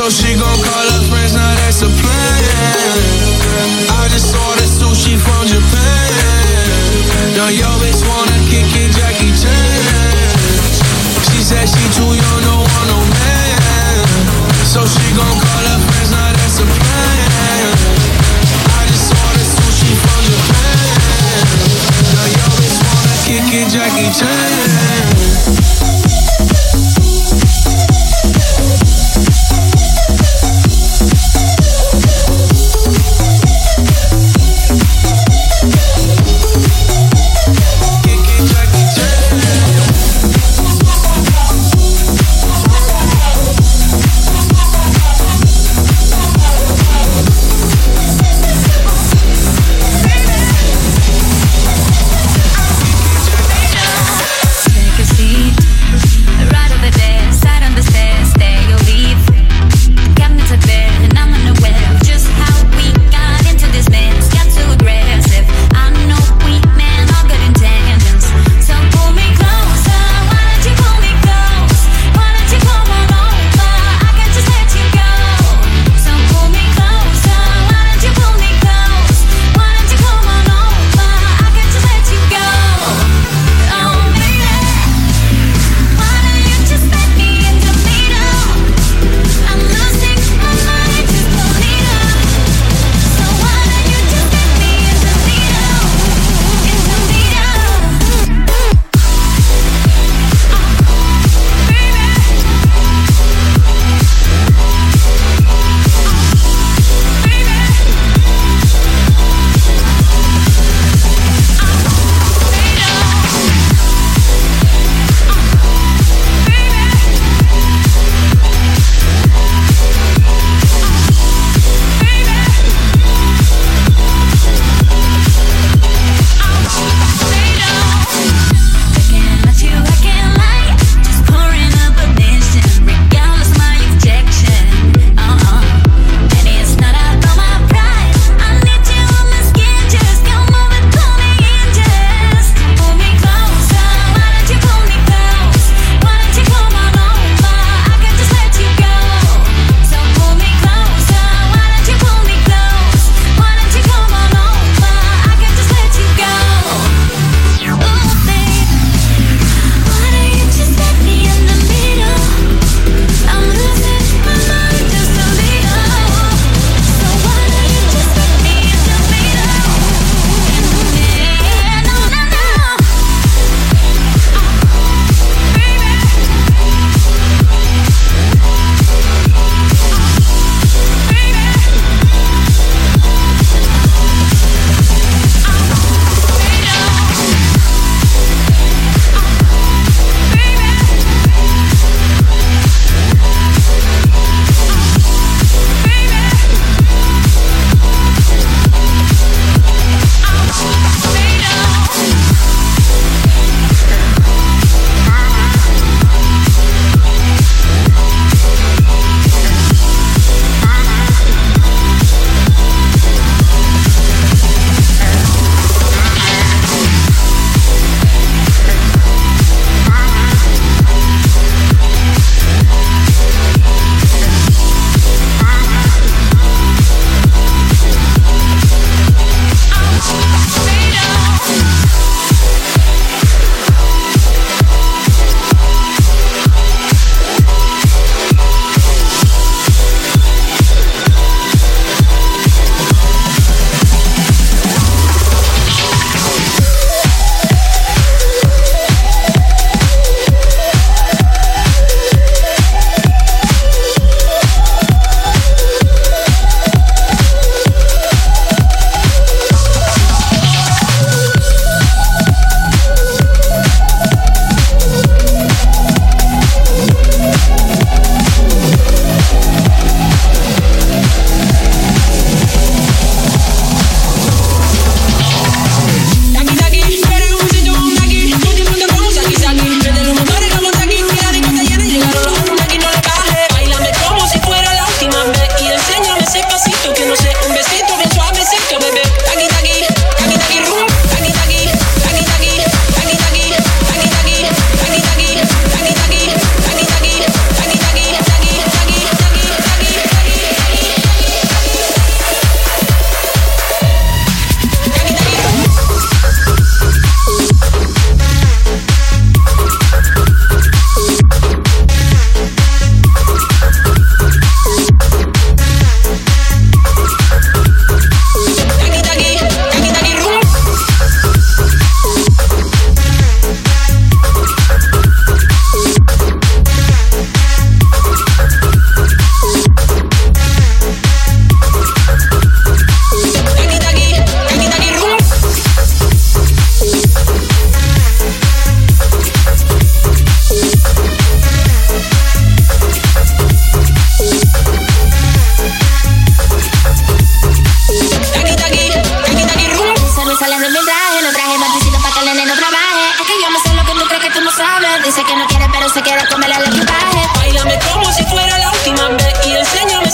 So she gon' call her friends, now that's a plan. I just ordered sushi from Japan. Now yo bitch wanna kick it, Jackie Chan. She said she too young, don't want no man. So she gon' call her friends, now that's a plan. I just ordered sushi from Japan. Now yo bitch wanna kick it, Jackie Chan.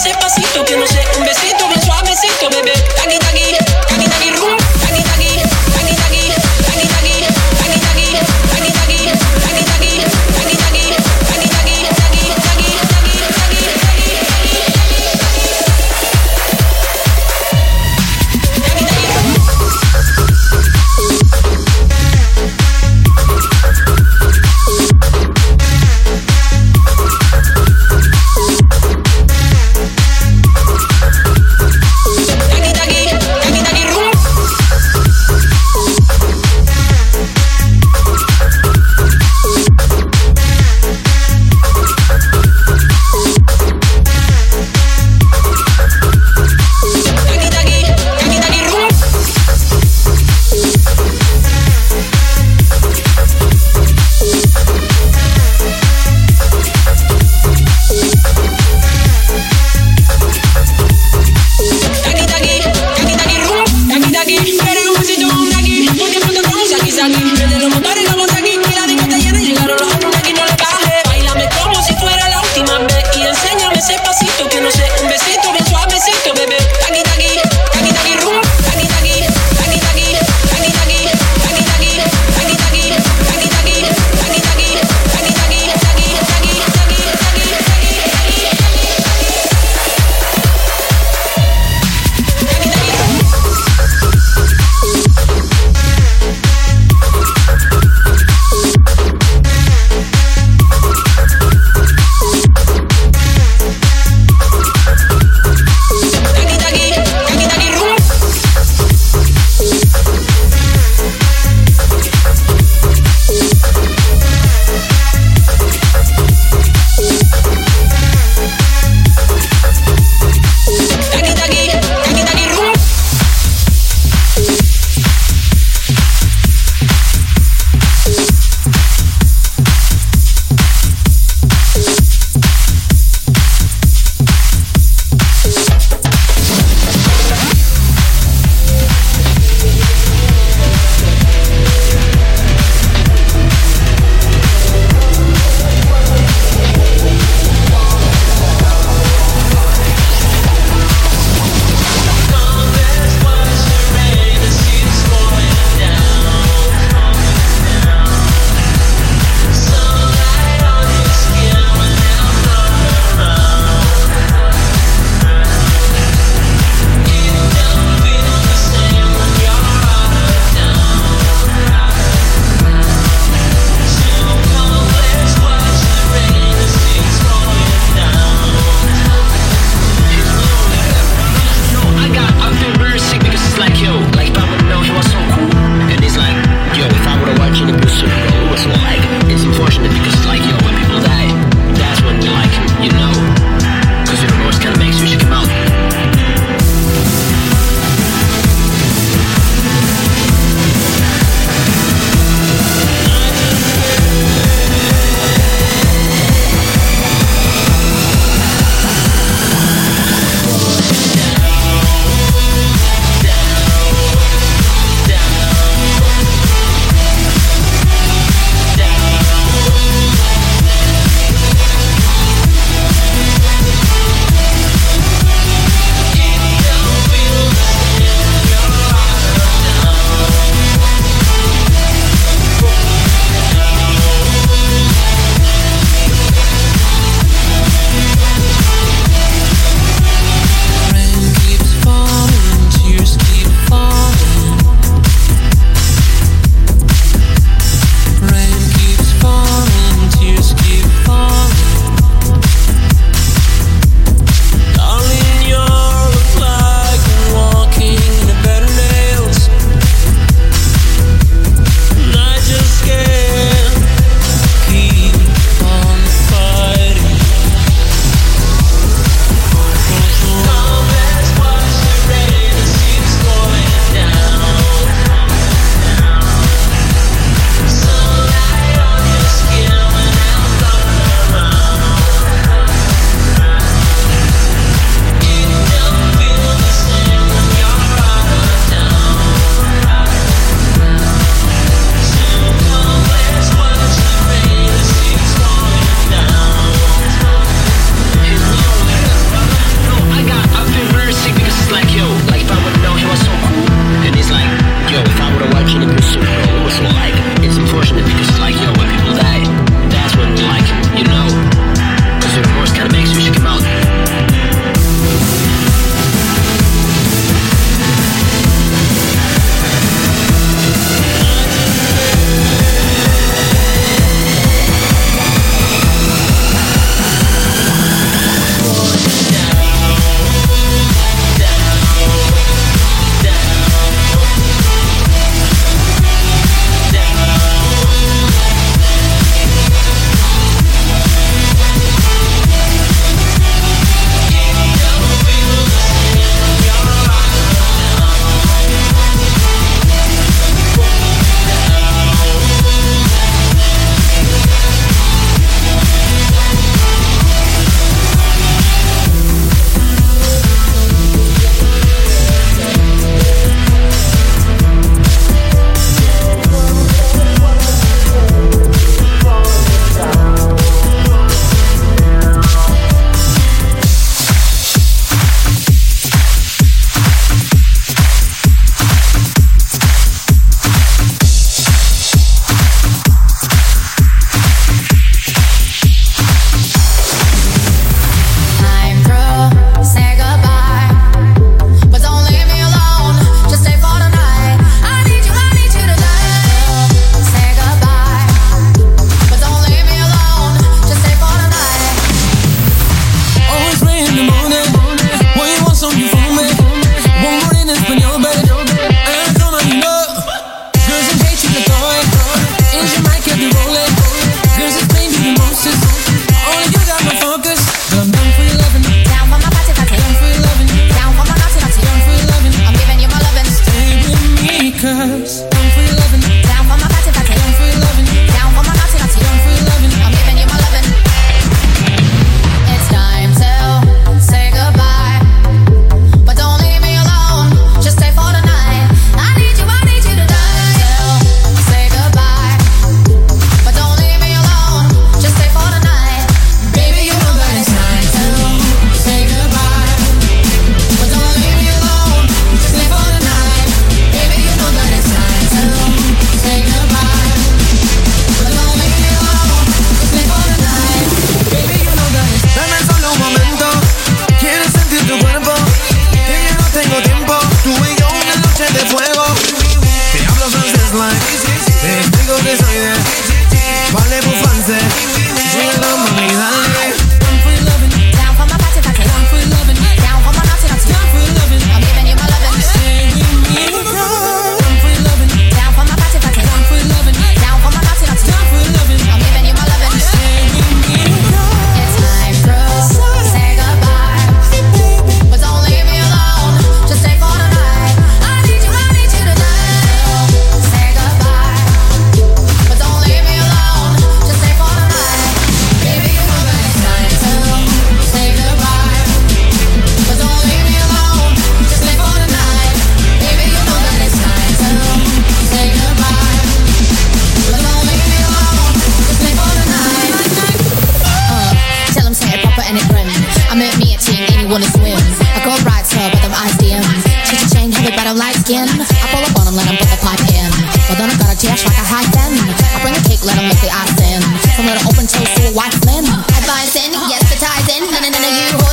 sepas si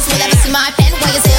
will ever see my pen. While you say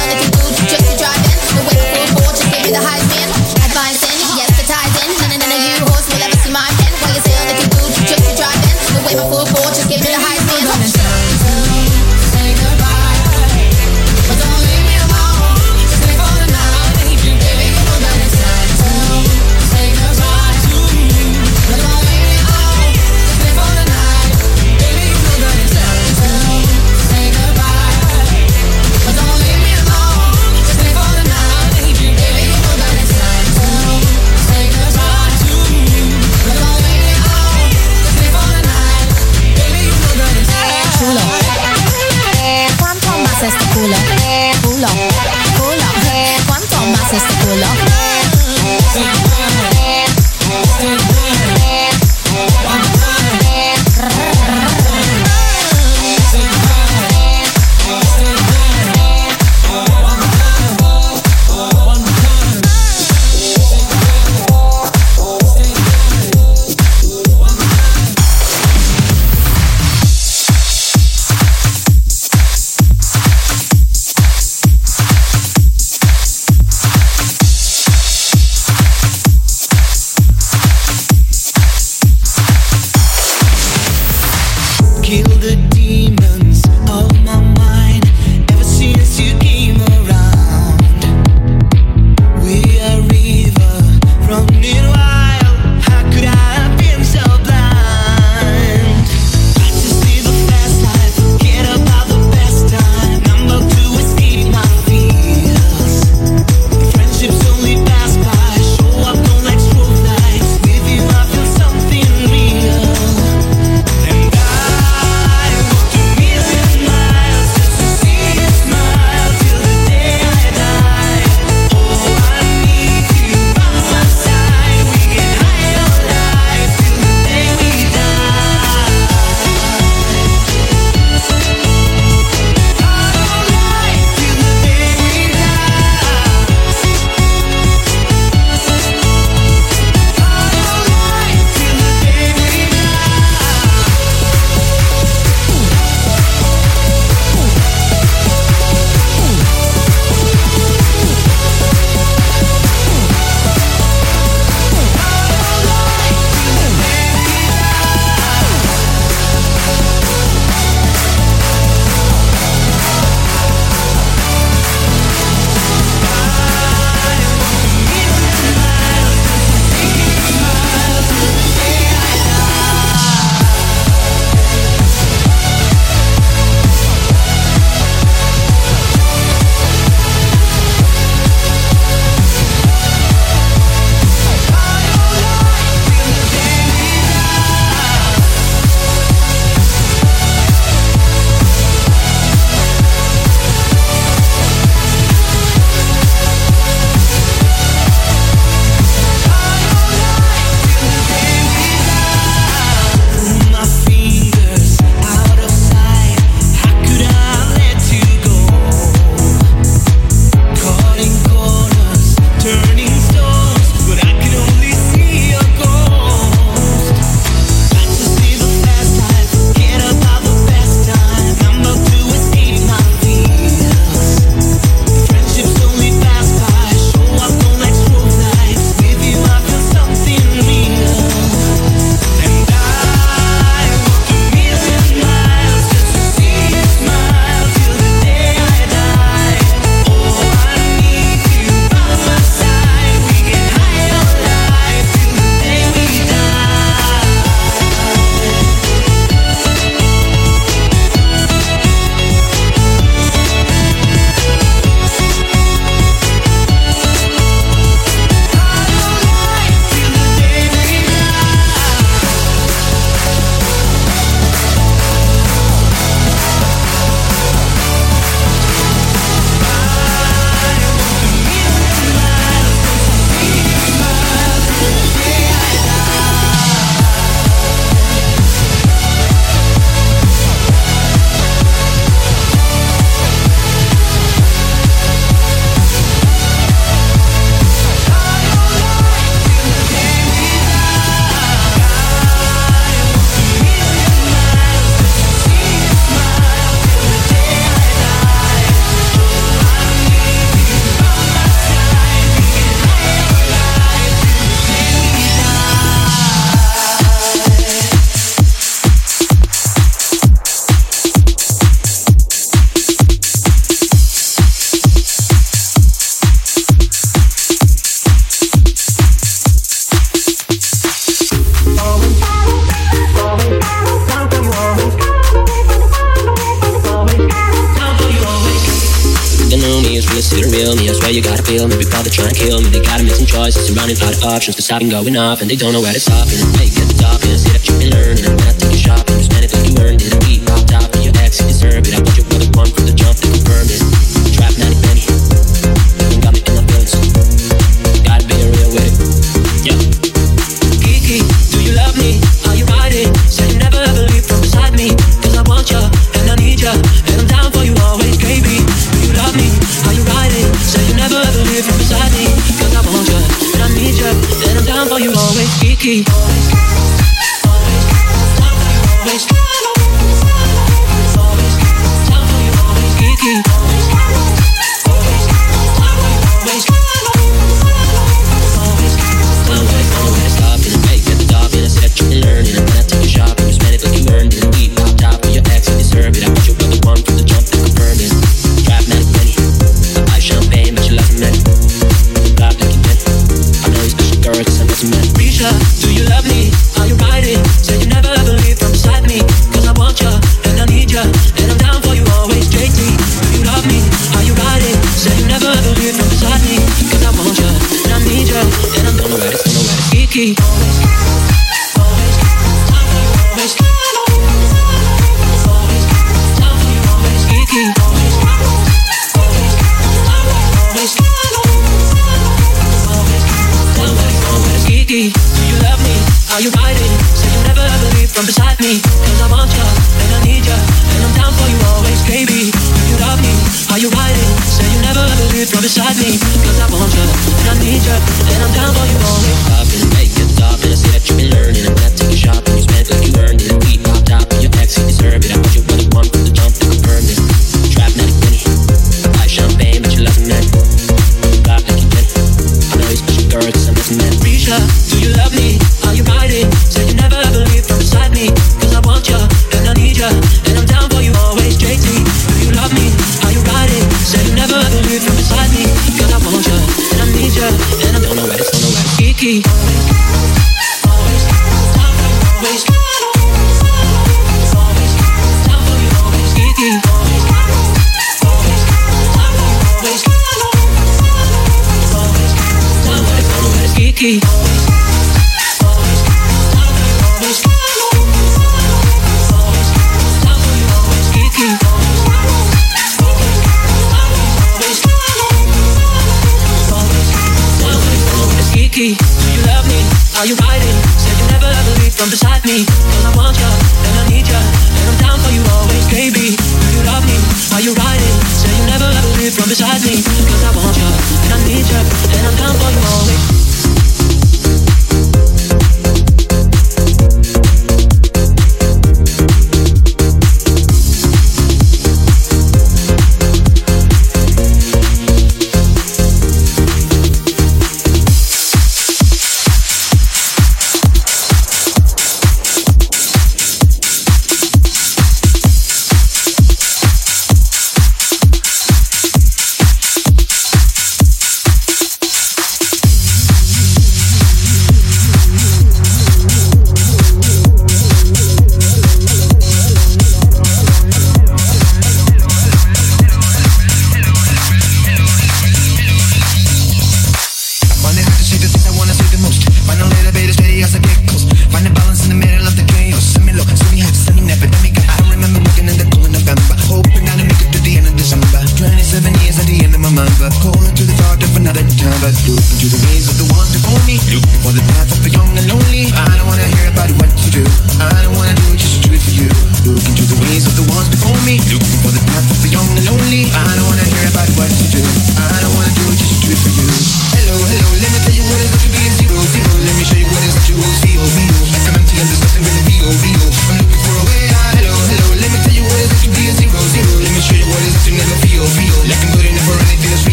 just have going off and they don't know where to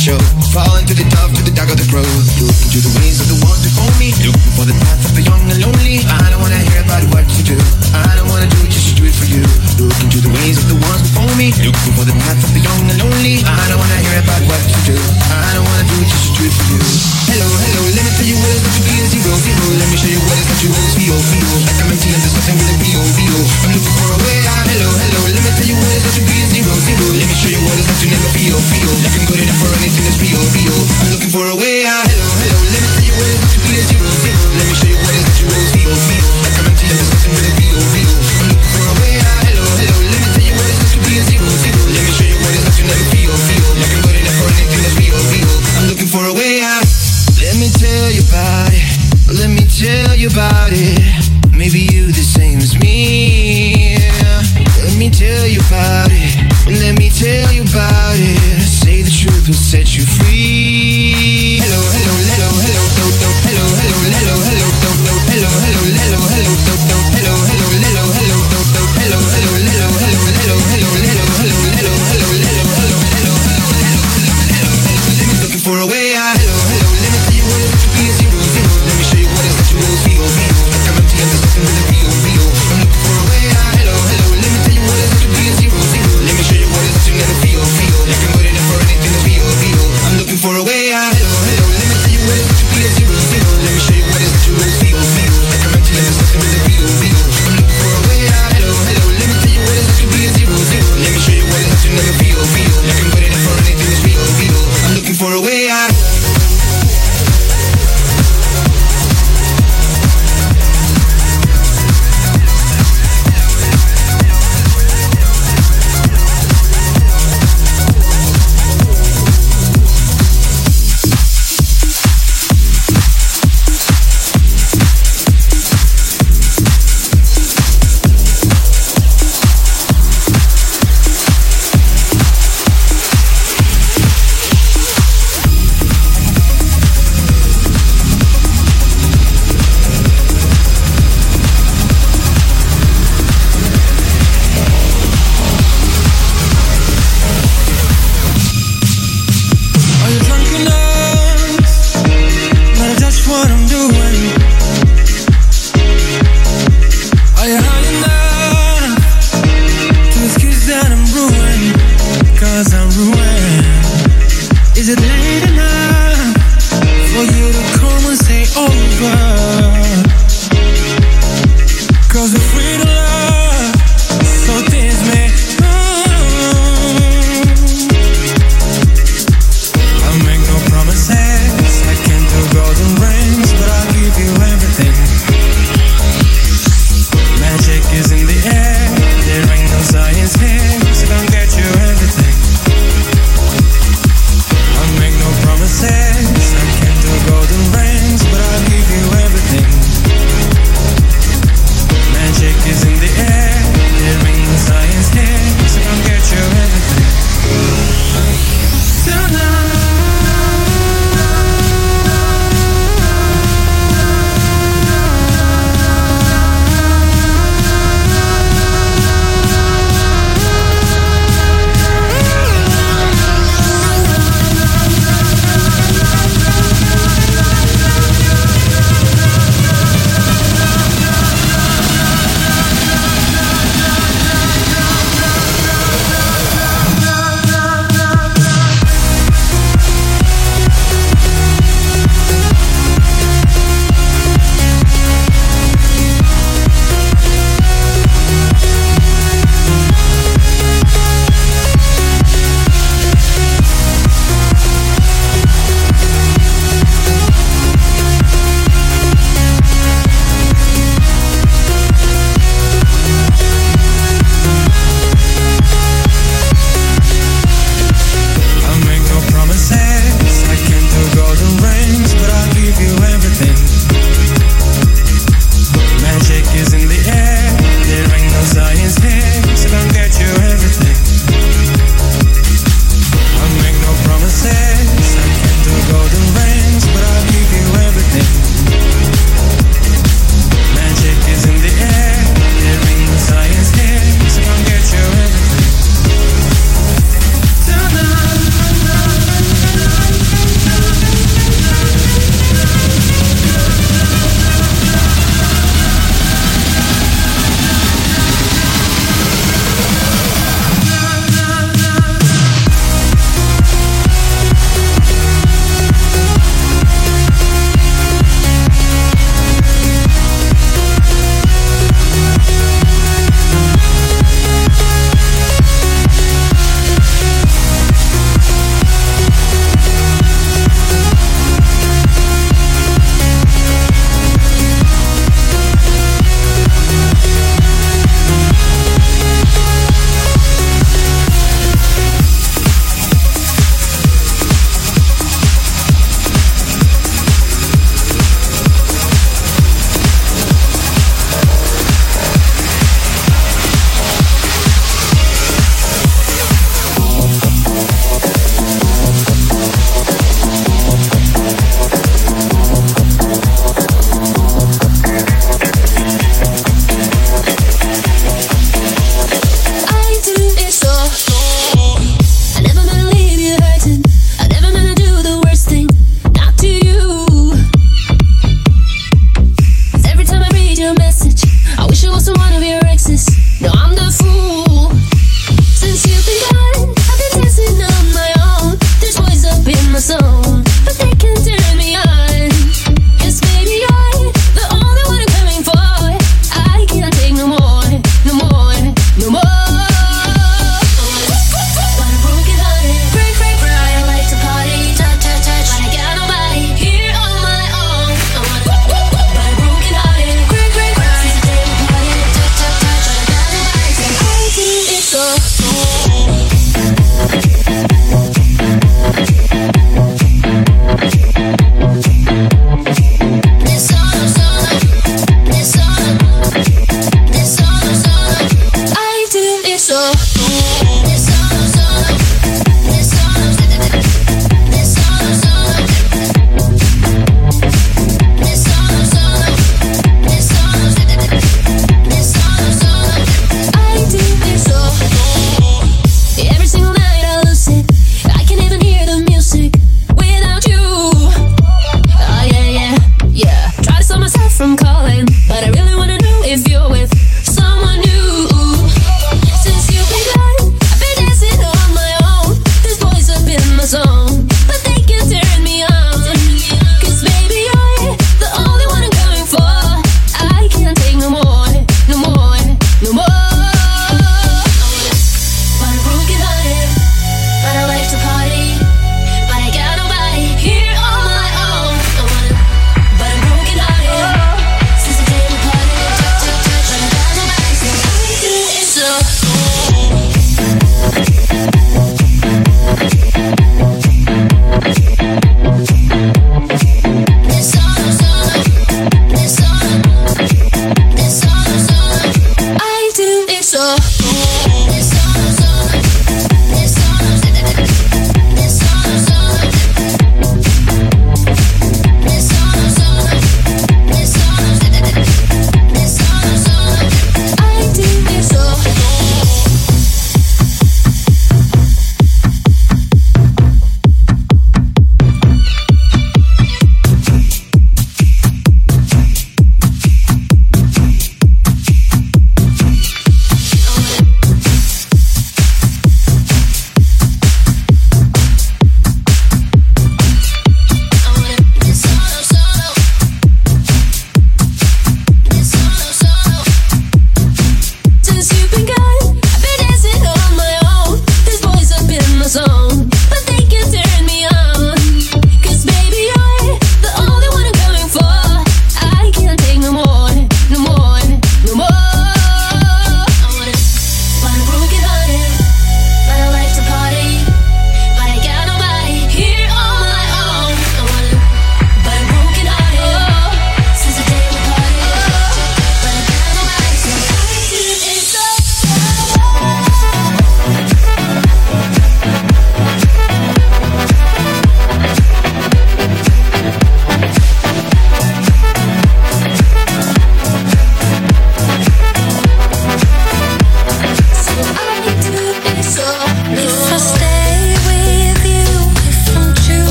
show. Fall into the dark, to the dark of the road. Looking to the ways of the ones before me. Looking for the path of the young and lonely. I don't wanna hear about what you do. I don't wanna do it just to do it for you. Looking to the ways of the ones before me. Looking for the path of the young and lonely. I don't wanna hear about what you do. I don't wanna do it just to do it for you. Hello, hello, let me tell you what it's like to be a zero, zero. Let me show you what it's like to always feel, feel. Like I'm empty and there's nothing really real, real. I'm looking for a way out. Hello, hello, let me tell you what it's like to be a zero, zero. Let me show you what it's like to never feel, feel. Like I'm good enough for anything that's real, real. I'm looking for a way out. Hello, hello, let me tell you what it's like to be a zero, zero. Let me show you what it's like to always feel, feel. I'm empty and there's nothing really real, real. I'm looking for a way out. Hello, hello, let me tell you what it's like to be a zero, zero. Let me show you what it's like to never feel, feel. Like I'm for anything that's real, real. I'm looking for a way out. Let me tell you about it. Let me tell you about it. Maybe you the same as me. Let me tell you about it. Let me tell you about it will set you free.